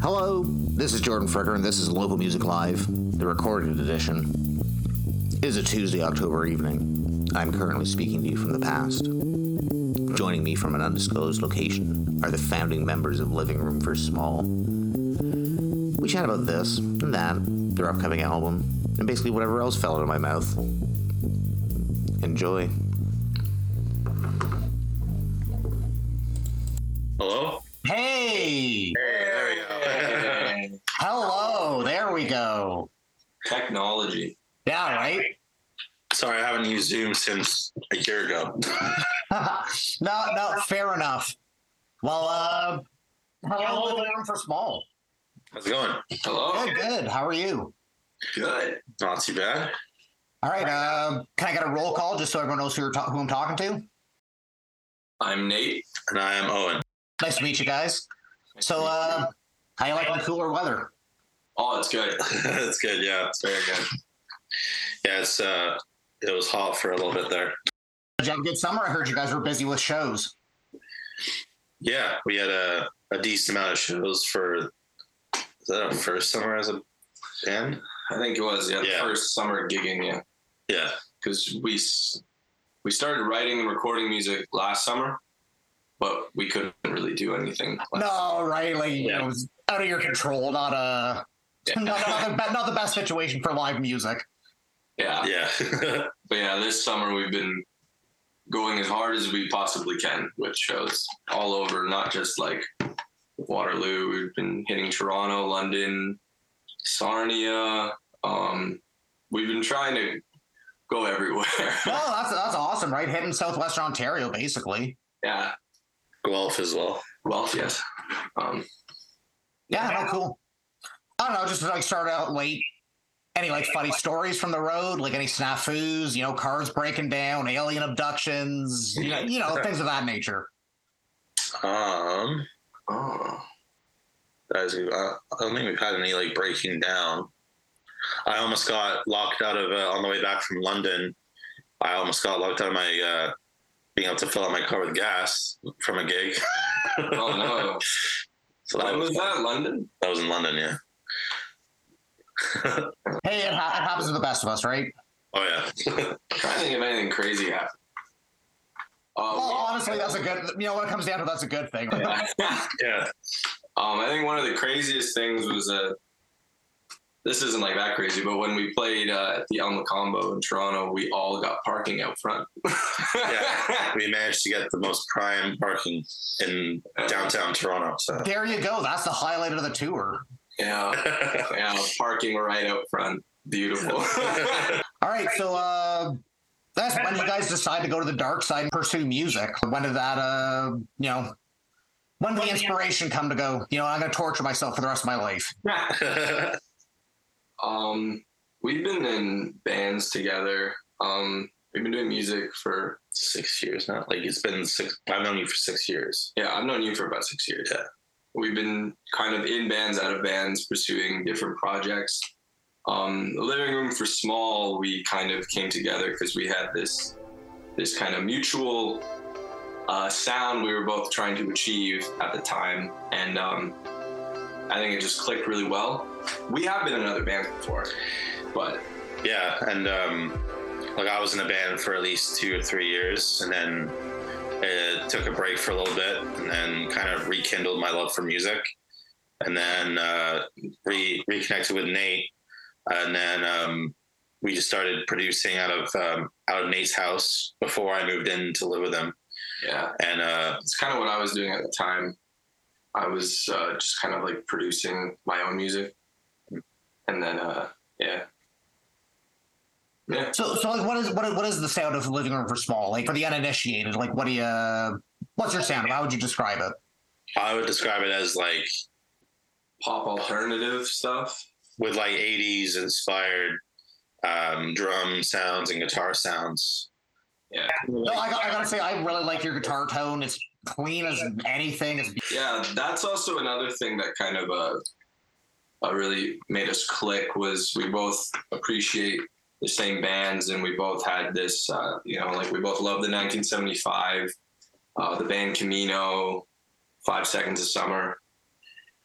Hello, this is Jordan Fricker, and this is Local Music Live, the recorded edition. It is a Tuesday, October evening. I'm currently speaking to you from the past. Joining me from an undisclosed location are the founding members of Living Room for Small. We chat about this and that, their upcoming album, and basically whatever else fell out of my mouth. Enjoy. Hello? Hey! Hey, there we go. Hello! There we go. Technology. Yeah, right? Sorry, I haven't used Zoom since a year ago. no, no, fair enough. Well, uh, hello, Living Room for Small. How's it going? Hello. Good, good. How are you? Good. Not too bad. All right. Uh, can I get a roll call just so everyone knows who, you're ta- who I'm talking to? I'm Nate. And I am Owen. Nice to meet you guys. So, uh, how you like the cooler weather? Oh, it's good. it's good, yeah. It's very good. Yeah, it's uh it was hot for a little bit there. Did you have a good summer? I heard you guys were busy with shows. Yeah, we had a, a decent amount of shows for is that our first summer as a band? I think it was yeah, the Yeah. first summer gigging, yeah, Yeah. because we we started writing and recording music last summer, but we couldn't really do anything. No, right? Like, you Yeah. know, it's out of your control. Not a, Yeah. not, not, the, not the best situation for live music. Yeah. Yeah. but yeah, this summer we've been going as hard as we possibly can with shows all over, not just like Waterloo. We've been hitting Toronto, London, Sarnia. Um, we've been trying to go everywhere. Well, that's that's awesome, right? Hitting southwestern Ontario, basically. yeah. Guelph as well. Guelph, yes. Um, Yeah, no, cool. I don't know, just like start out late. Any like funny stories from the road, like any snafus, you know, cars breaking down, alien abductions, you know, you know, things of that nature. Um oh. that is, uh, I don't think we've had any like breaking down. I almost got locked out of uh, on the way back from London. I almost got locked out of my uh, being able to fill up my car with gas from a gig. oh no. so that When was was that? London? that was in London, yeah. Hey, it, ha- it happens to the best of us, right? Oh yeah, trying to think of anything crazy happened. Uh, Well, honestly, that's a good. You know, when it comes down to, that's a good thing. yeah. yeah. Um, I think one of the craziest things was uh, this isn't like that crazy, but when we played uh, at the El Mocambo in Toronto, we all got parking out front. Yeah. We managed to get the most prime parking in downtown Toronto. So There you go. That's the highlight of the tour. Yeah, yeah, parking right out front. Beautiful. All right, so uh, that's when you guys decide to go to the dark side and pursue music? When did that, uh, you know, when did the inspiration come to go? You know, I'm going to torture myself for the rest of my life. um, we've been in bands together. Um, we've been doing music for six years now. Like it's been six. I've known you for six years. yeah, I've known you for about six years. Yeah. We've been kind of in bands, out of bands, pursuing different projects. Um, living room for small, we kind of came together because we had this this kind of mutual uh, sound we were both trying to achieve at the time, and um, I think it just clicked really well. We have been in other bands before, but Yeah, and um, like I was in a band for at least two or three years, and then it took a break for a little bit, and then kind of rekindled my love for music, and then uh, re- reconnected with Nate, and then um, we just started producing out of um, out of Nate's house before I moved in to live with him, yeah, and uh, it's kind of what I was doing at the time. I was uh, just kind of like producing my own music, and then uh, yeah, yeah. So, so like, what is what is, what is the sound of the living room for small? Like for the uninitiated, like what do you? What's your sound? How would you describe it? I would describe it as like pop alternative stuff. with like 80s inspired um, drum sounds and guitar sounds. Yeah, No, I, got- I gotta say, I really like your guitar tone. It's clean as anything. It's yeah. That's also another thing that kind of uh, uh, really made us click was we both appreciate the same bands and we both had this, uh, you know, like we both love the 1975, uh, the band Camino, Five Seconds of Summer,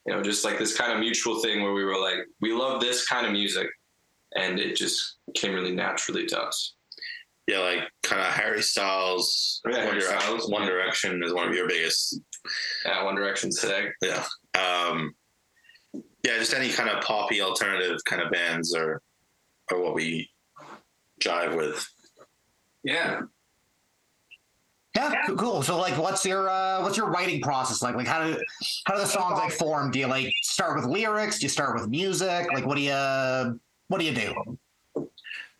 you know, just like this kind of mutual thing where we were like, we love this kind of music, and it just came really naturally to us. Yeah, like kind of Harry Styles, Yeah, One, Harry Direction, Styles, One yeah. Direction is one of your biggest. Yeah, One Direction today. Yeah. Um, yeah, just any kind of poppy alternative kind of bands are are what we jive with. Yeah. Yeah, coo- cool. So, like, what's your uh, what's your writing process like? Like, how do how do the songs like form? Do you like start with lyrics? Do you start with music? Like, what do you what do you do?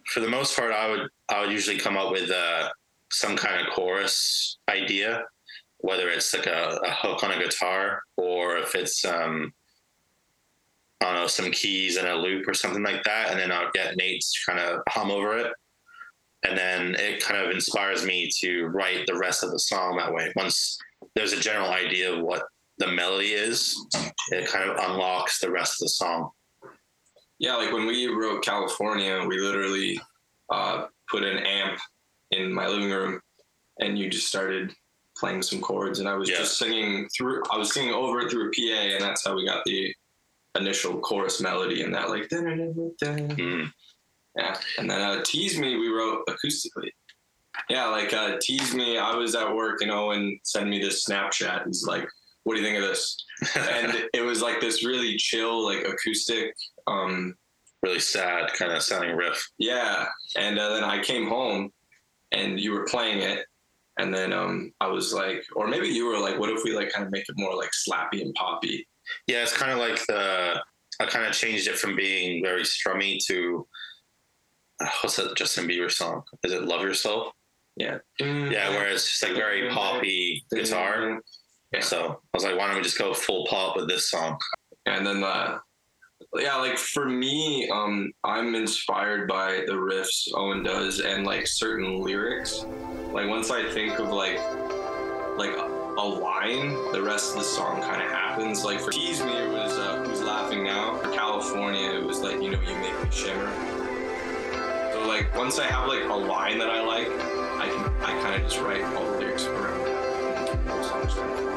For the most part, I would I would usually come up with uh, some kind of chorus idea, whether it's like a, a hook on a guitar or if it's um, I don't know some keys and a loop or something like that, and then I'll get Nate to kind of hum over it, and then it kind of inspires me to write the rest of the song that way. Once there's a general idea of what the melody is, it kind of unlocks the rest of the song. Yeah, like when we wrote California, we literally uh, put an amp in my living room, and you just started playing some chords, and I was Yeah. just singing through. I was singing over it through a PA, and that's how we got the initial chorus melody and that like. Mm. Yeah, and then uh, "Tease Me" we wrote acoustically. Yeah, like uh, "Tease Me," I was at work and Owen sent me this Snapchat. He's like, "What do you think of this?" and it was like this really chill, like acoustic. Um, really sad kind of sounding riff. yeah, and uh, then I came home, and you were playing it, and then um, I was like, or maybe you were like, "What if we like kind of make it more like slappy and poppy?" Yeah, it's kind of like the I kind of changed it from being very strummy to uh, what's that Justin Bieber song? Is it Love Yourself? Yeah, Yeah, where it's just like very poppy guitar. Yeah. So I was like, why don't we just go full pop with this song? and then uh yeah like for me um i'm inspired by the riffs owen does and like certain lyrics like once i think of like like a, line the rest of the song kind of happens. Like for tease me it was uh, who's laughing now? For california it was like you know you make me shimmer. So like once i have like a line that i like i can i kind of just write all the lyrics around that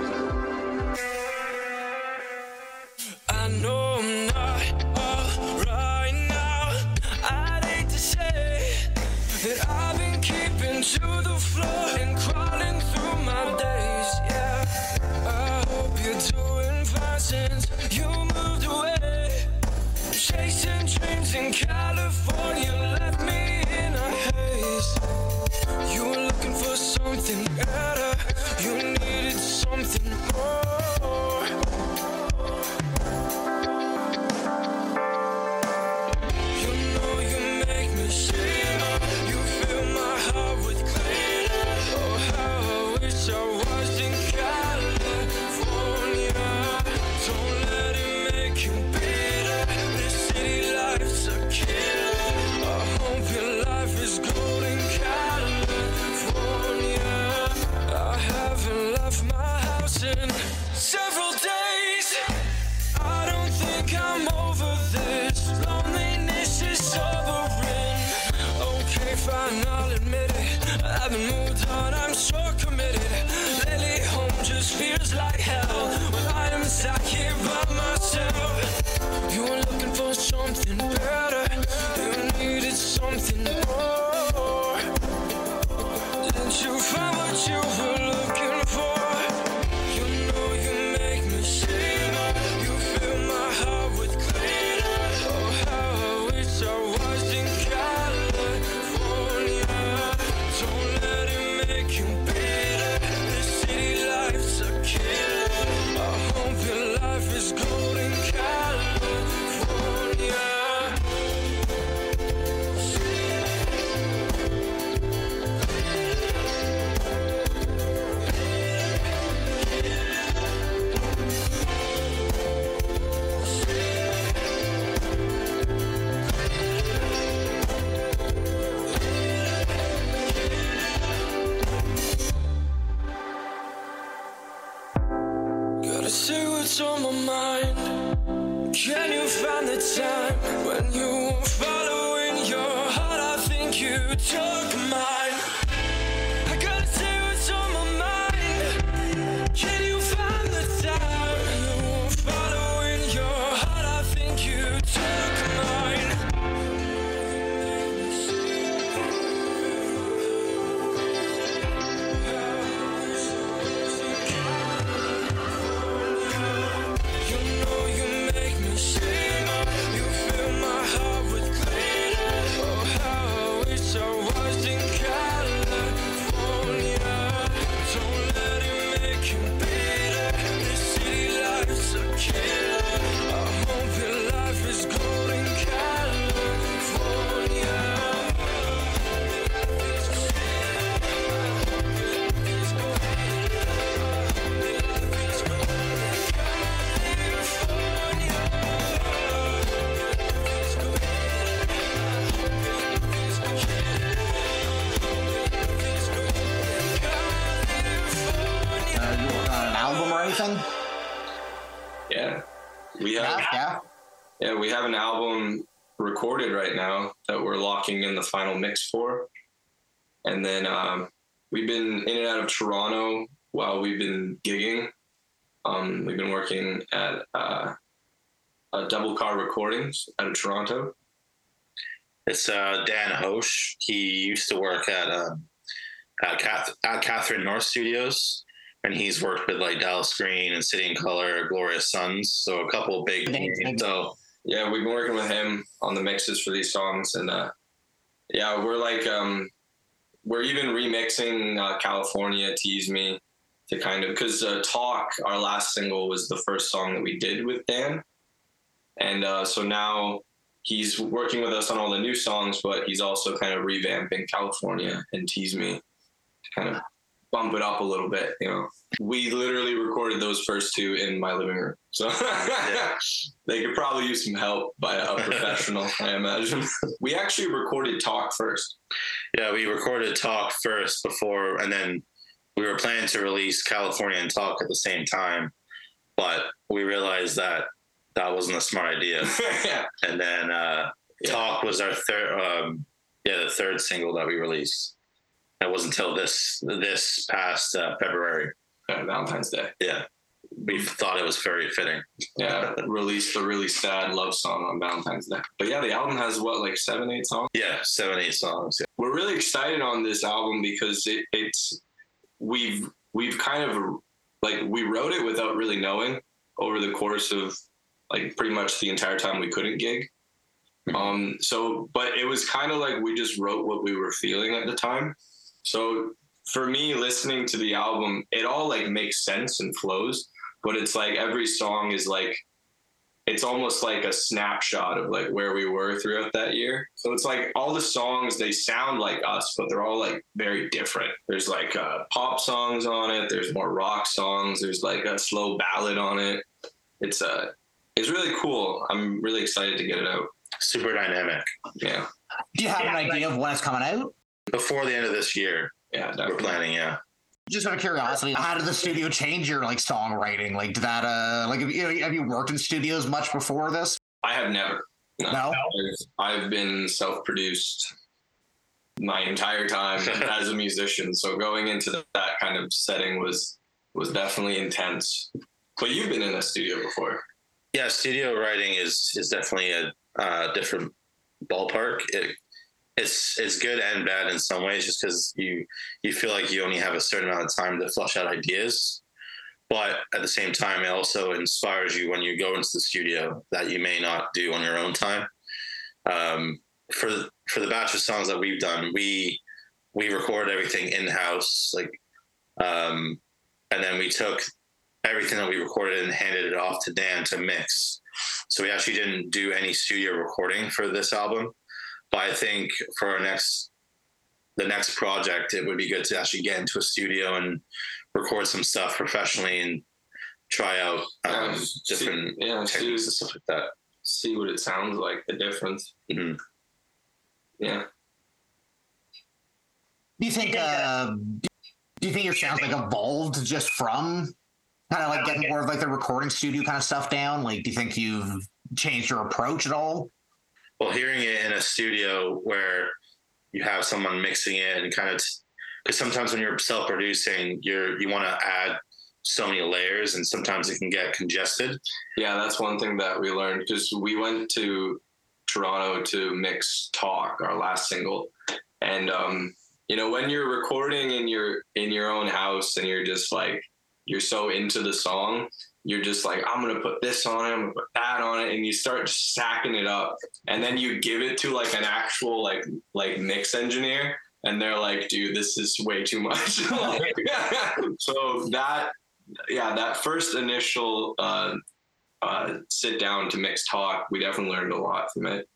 been in and out of Toronto while we've been gigging. Um, we've been working at uh, uh, Double Car Recordings out of Toronto. It's uh, Dan Hosh. He used to work at um, at, Cath- at Catherine North Studios, and he's worked with like Dallas Green and City and Colour, Glorious Sons, so a couple big Names, names. So yeah, we've been working with him on the mixes for these songs, and uh, yeah, we're like um, we're even remixing uh, California "Tease Me" to kind of because uh, "Talk," our last single, was the first song that we did with Dan, and uh, so now he's working with us on all the new songs, but he's also kind of revamping California and "Tease Me" to kind of bump it up a little bit. You know, we literally recorded those first two in my living room, so they could probably use some help by a professional, I imagine. We actually recorded talk first. yeah, we recorded Talk first before, and then we were planning to release California and Talk at the same time, but we realized that that wasn't a smart idea. yeah. and then uh, Yeah. Talk was our third, um, yeah, the third single that we released. It wasn't until this this past uh, February. Uh, Valentine's Day. Yeah, we thought it was very fitting. Yeah, released a really sad love song on Valentine's Day. But yeah, the album has what, like seven, eight songs? Yeah, seven, eight songs. Yeah. we're really excited on this album because it, it's we've we've kind of like we wrote it without really knowing over the course of like pretty much the entire time we couldn't gig um so but it was kind of like we just wrote what we were feeling at the time so for me listening to the album it all like makes sense and flows but it's like every song is like it's almost like a snapshot of like where we were throughout that year. So it's like all the songs they sound like us, but they're all like very different. There's like uh, pop songs on it. There's more rock songs. There's like a slow ballad on it. It's uh, it's really cool. I'm really excited to get it out. Super dynamic. Yeah, Do you have an idea of when it's coming out? Before the end of this year, yeah, we're planning. Yeah. Just out of curiosity, how did the studio change your like songwriting? Like, did that uh, like have you, have you worked in studios much before this? I have never. No, No. I've, I've been self-produced my entire time as a musician. So going into that kind of setting was was definitely intense. But you've been in a studio before. Yeah, studio writing is is definitely a uh, different ballpark. It, it's it's good and bad in some ways, just because you you feel like you only have a certain amount of time to flush out ideas, but at the same time, it also inspires you when you go into the studio that you may not do on your own time. Um, for for the batch of songs that we've done, we we record everything in house, like, um, and then we took everything that we recorded and handed it off to Dan to mix. So we actually didn't do any studio recording for this album. But I think for our next the next project, it would be good to actually get into a studio and record some stuff professionally and try out um, Yeah, see- different yeah, see, techniques and stuff like that. see what it sounds like, the difference. Mhm. Yeah. Do you think? Uh, do you think your sounds like evolved just from kind of like getting more of like the recording studio kind of stuff down? Like, do you think you've changed your approach at all? Well, hearing it in a studio where you have someone mixing it and kind of because sometimes when you're self-producing, you're you want to add so many layers, and sometimes it can get congested. Yeah, that's one thing that we learned because we went to Toronto to mix Talk, our last single. And um, you know, when you're recording in your in your own house and you're just like you're so into the song, you're just like, I'm gonna put this on it, I'm gonna put that on it, and you start stacking it up. And then you give it to like an actual like like mix engineer, and they're like, dude, this is way too much. so that yeah, that first initial uh, uh, sit down to mix talk, we definitely learned a lot from it.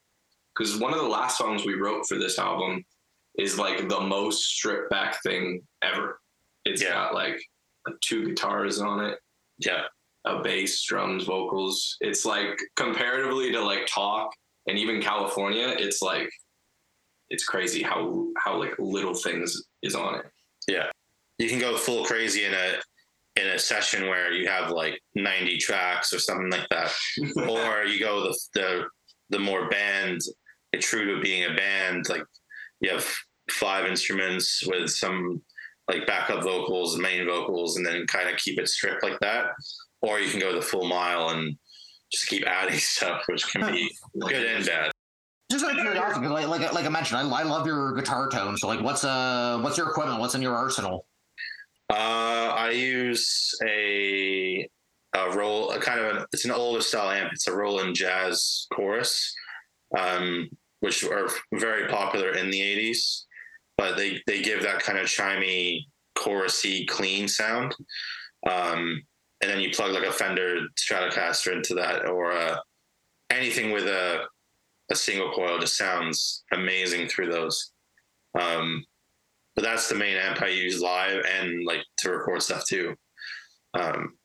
Because one of the last songs we wrote for this album is like the most stripped back thing ever. It's Yeah. got like two guitars on it, Yeah, a bass, drums, vocals. It's like comparatively to like talk and even California, it's like it's crazy how how like little things is on it. Yeah. You can go full crazy in a in a session where you have like 90 tracks or something like that, or you go the the the more band, true to being a band, like you have five instruments with some like backup vocals, main vocals, and then kind of keep it stripped like that. Or you can go the full mile and just keep adding stuff, which can be good and bad. Just out of curiosity, like, like, like I mentioned, I, I love your guitar tone. So, like, what's uh, what's your equipment? What's in your arsenal? Uh, I use a a roll, a kind of an, it's an older style amp. It's a Roland Jazz Chorus, um, which are very popular in the '80s. But they they give that kind of chimey, chorusy, clean sound. Um, and then you plug like a Fender Stratocaster into that, or uh, anything with a a single coil just sounds amazing through those. Um, but that's the main amp I use live and like to record stuff too. Um,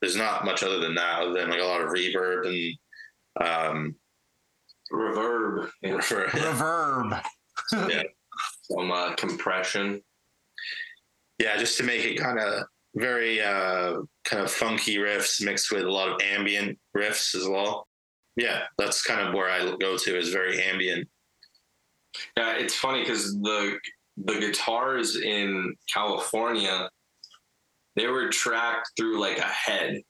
there's not much other than that, other than like a lot of reverb and um, Reverb, yeah. reverb. Reverb. yeah, some uh, compression. yeah, just to make it kind of very uh, kind of funky riffs mixed with a lot of ambient riffs as well. Yeah, that's kind of where I go to is very ambient. Yeah, it's funny because the the guitars in California, they were tracked through like a head.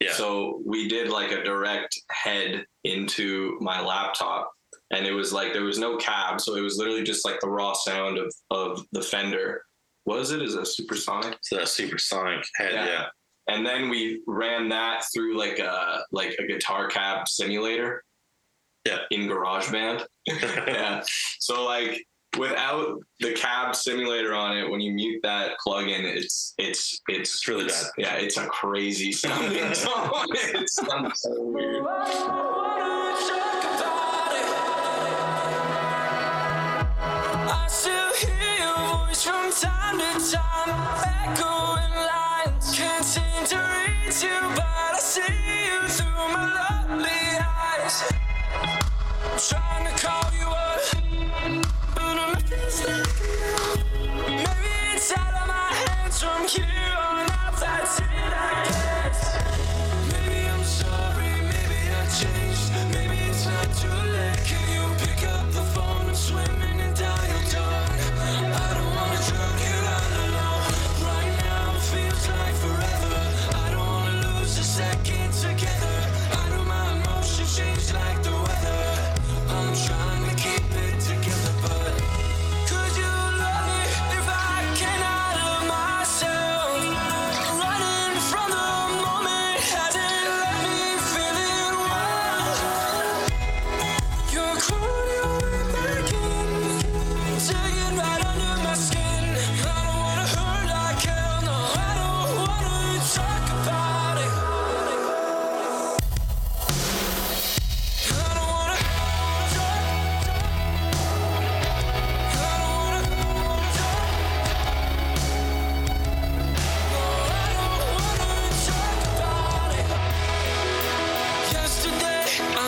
Yeah. So we did like a direct head into my laptop, and it was like there was no cab, so it was literally just like the raw sound of of the Fender. What is it? Is it a supersonic? It's that supersonic head, Yeah. yeah. And then we ran that through like a like a guitar cab simulator. Yeah. In GarageBand. yeah. So like without the cab simulator on it, when you mute that plugin, it's it's it's It's really bad. Yeah, it's a crazy sounding song. it sounds so weird. Maybe it's out of my hands from cue on outside I'm sorry, maybe I changed. Maybe it's not too late. Can you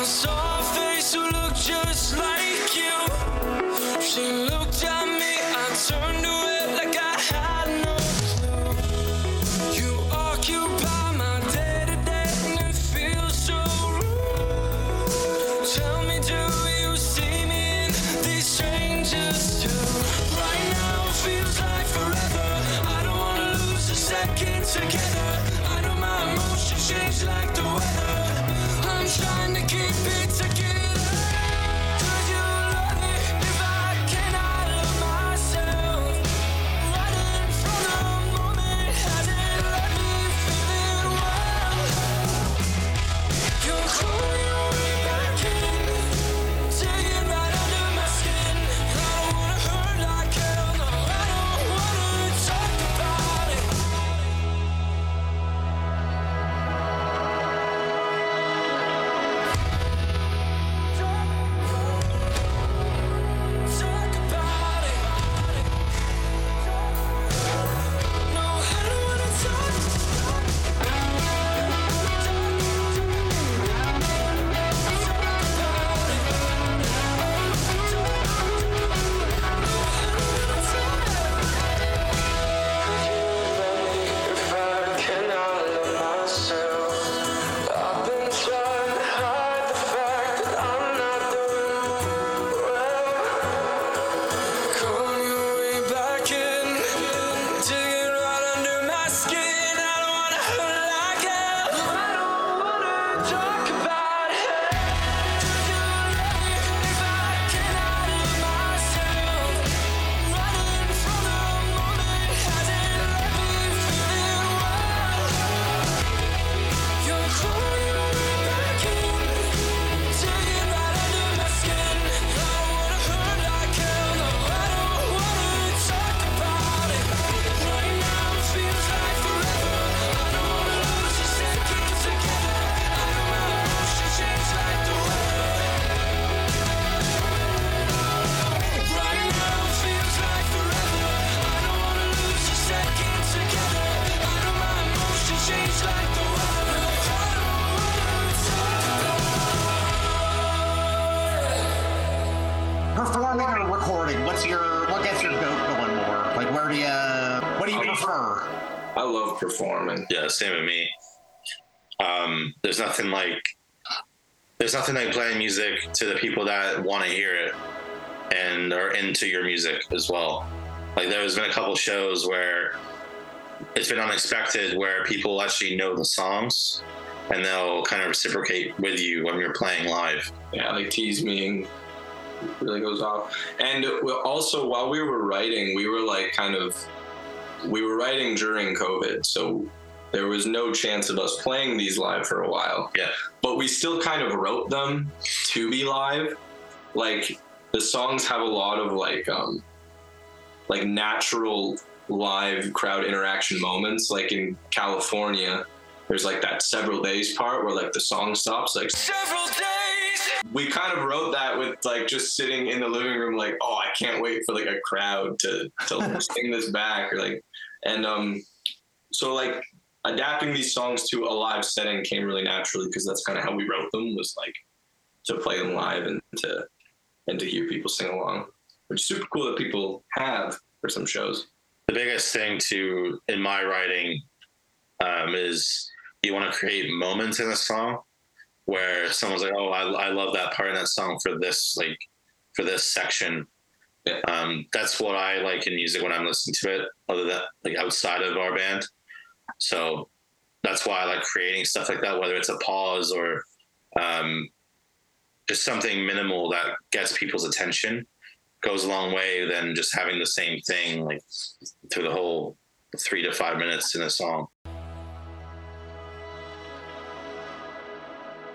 Yesterday, Yeah, same with me. Um, there's nothing like there's nothing like playing music to the people that want to hear it and are into your music as well. Like there's been a couple shows where it's been unexpected where people actually know the songs and they'll kind of reciprocate with you when you're playing live. Yeah, like tease me and really goes off. And also while we were writing, we were like kind of we were writing during COVID, so there was no chance of us playing these live for a while. Yeah. But we still kind of wrote them to be live. Like the songs have a lot of like um like natural live crowd interaction moments. Like in California, there's like that several days part where like the song stops like Several days. we kind of wrote that with like just sitting in the living room like oh i can't wait for like a crowd to to sing this back or like and um so like adapting these songs to a live setting came really naturally because that's kind of how we wrote them was like to play them live and to and to hear people sing along which is super cool that people have for some shows the biggest thing to in my writing um, is you want to create moments in a song where someone's like, "Oh, I, I love that part in that song for this like for this section." Yeah. Um, that's what I like in music when I'm listening to it, other than like outside of our band. So that's why I like creating stuff like that, whether it's a pause or um, just something minimal that gets people's attention goes a long way than just having the same thing like through the whole three to five minutes in a song.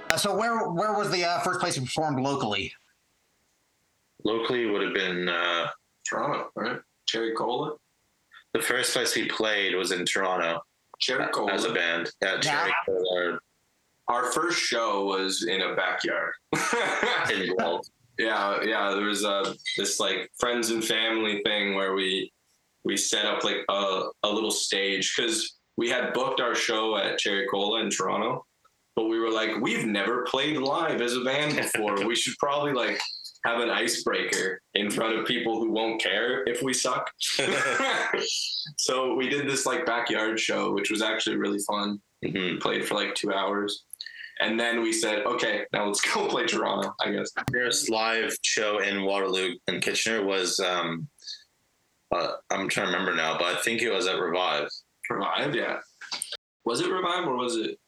Uh, so where where was the uh, first place you performed locally? Locally would have been uh, toronto right cherry cola the first place we played was in Toronto cherry cola as a band. Yeah, Cherry Cola uh, our first show was in a backyard in Yeah, yeah. There was a this like friends and family thing where we we set up like a, a little stage because we had booked our show at Cherry Cola in Toronto, but we were like, we've never played live as a band before. we should probably like have an icebreaker in front of people who won't care if we suck. so we did this like backyard show, which was actually really fun. Mhm. Played for like two hours. And then we said, okay, now let's go play Toronto, I guess. First live show in Waterloo and Kitchener was um, uh, I'm trying to remember now, but I think it was at Revive. Revive, yeah. Was it Revive or was it?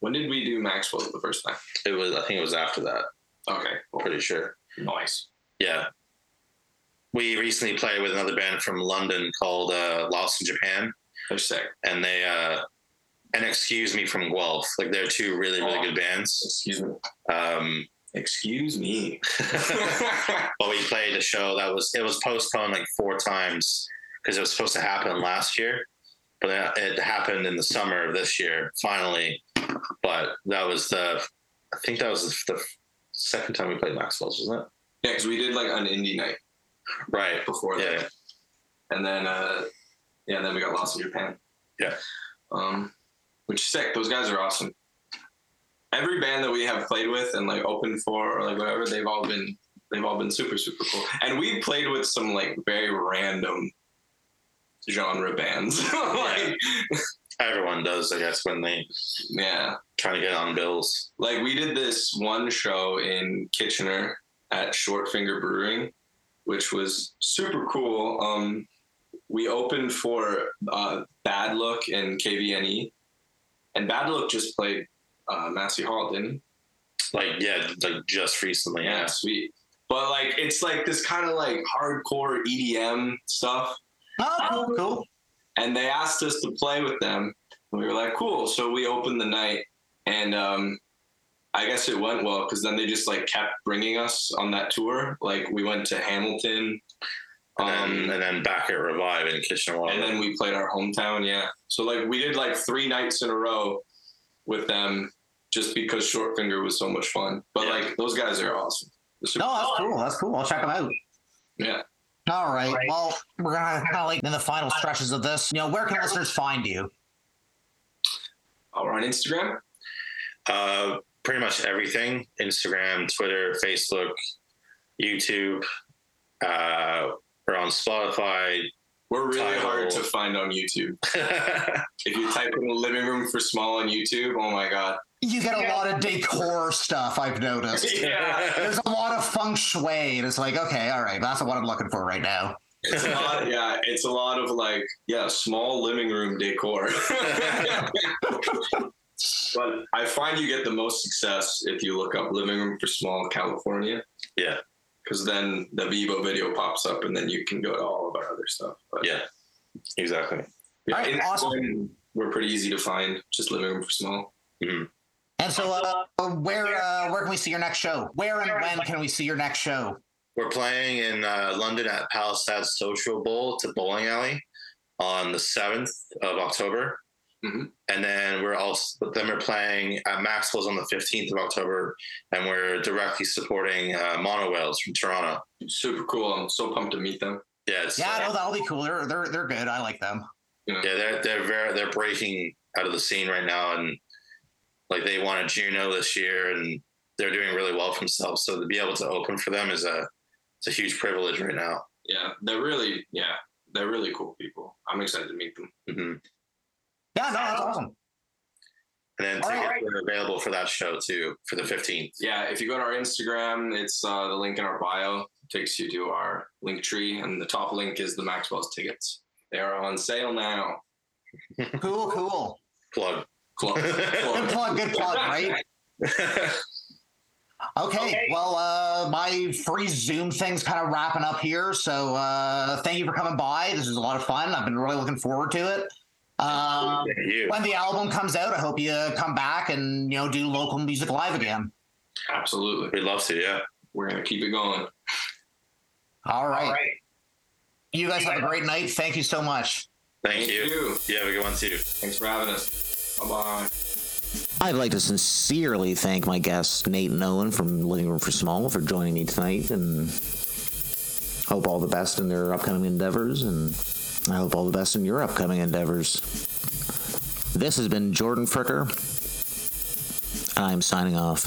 When did we do Maxwell the first time? It was I think it was after that. Okay, well, Pretty sure. nice. Yeah. We recently played with another band from London called uh, Lost in Japan, They're sick. and they uh, and excuse me from Guelph. Like they're two really really Oh. good bands. Excuse me. Um, Excuse me. but we played a show that was it was postponed like four times because it was supposed to happen last year, but it- it happened in the summer of this year finally. But that was the I think that was the second time we played Maxwell's, wasn't it? yeah, because we did like an indie night Right. before that, Yeah. and then uh, yeah, and then we got lost in Japan. Yeah. Um, which is sick. Those guys are awesome. Every band that we have played with and like opened for or like whatever, they've all been they've all been super super cool. And we played with some like very random genre bands. like Everyone does, I guess, when they yeah, trying to get on bills. like we did this one show in Kitchener at Short Finger Brewing, which was super cool. Um, we opened for uh, Bad Look and KVNE, And Bad Luck just played uh, Massey Hall, didn't he? Like yeah, like just recently. Yeah, Yeah. sweet. But like, it's like this kind of like hardcore EDM stuff. Oh, cool, cool. And they asked us to play with them. And we were like, cool. So we opened the night, and um, I guess it went well because then they just like kept bringing us on that tour. Like we went to Hamilton, And um, then, and then back at Revive in Kitchener and then we played our hometown. Yeah. So like we did like three nights in a row with them just because Short Finger was so much fun. But Yeah. like those guys are awesome. They're No, that's cool. That's cool. I'll check them out. Yeah. All right. Well, we're gonna kind of like in the final stretches of this. You know, where can listeners find you? Oh, we're on Instagram. Uh, pretty much everything: Instagram, Twitter, Facebook, YouTube. Uh, we're on Spotify. We're really Title. hard to find on YouTube. If you type in living room for small on YouTube, oh my god. You get a lot of decor stuff. I've noticed. Yeah. There's a lot of feng shui, and it's like, okay, all right, that's what I'm looking for right now. It's a lot, yeah, it's a lot of like, yeah, small living room decor. but I find you get the most success if you look up living room for small California. Yeah. Because then the Vivo video pops up and then you can go to all of our other stuff. But yeah, exactly. yeah, All right, Instagram, awesome. We're pretty easy to find, just living room for small. Mhm. And so, uh, where uh, where can we see your next show? Where and when can we see your next show? We're playing in uh, London at Palasad Socialbowl. It's a bowling alley on the seventh of October, Mhm. and then we're also then we're playing at Maxwell's on the fifteenth of October, and we're directly supporting uh, Monowhales from Toronto. Super cool. I'm so pumped to meet them. Yeah, it's, Yeah, uh, no, that'll be cool. They're they're they're good. I like them. yeah, they're they're very they're breaking out of the scene right now, and like they won a Juno this year, and they're doing really well for themselves. So to be able to open for them is a it's a huge privilege right now. Yeah, they're really, yeah, they're really cool people. I'm excited to meet them. hmm Yeah, no, that's awesome. And then All tickets right. are available for that show too for the 15th. Yeah, if you go to our Instagram, it's uh, the link in our bio takes you to our Linktree, and the top link is the Maxwell's tickets. They are on sale now. Cool, cool. Plug. plug, plug. Good plug, good plug, right? Okay, well, uh, my free Zoom thing's kind of wrapping up here. So uh, thank you for coming by. This was a lot of fun. I've been really looking forward to it. Um, when the album comes out, I hope you come back and you know do local music live again. Absolutely. We'd love to, yeah. We're gonna keep it going. All right. You guys have a great night. Thank you so much. Thank, you. you. You have a good one too. Thanks for having us. Bye bye. I'd like to sincerely thank my guests, Nate and Owen from Living Room for Small, for joining me tonight and hope all the best in their upcoming endeavors. And I hope all the best in your upcoming endeavors. This has been Jordan Fricker. I'm signing off.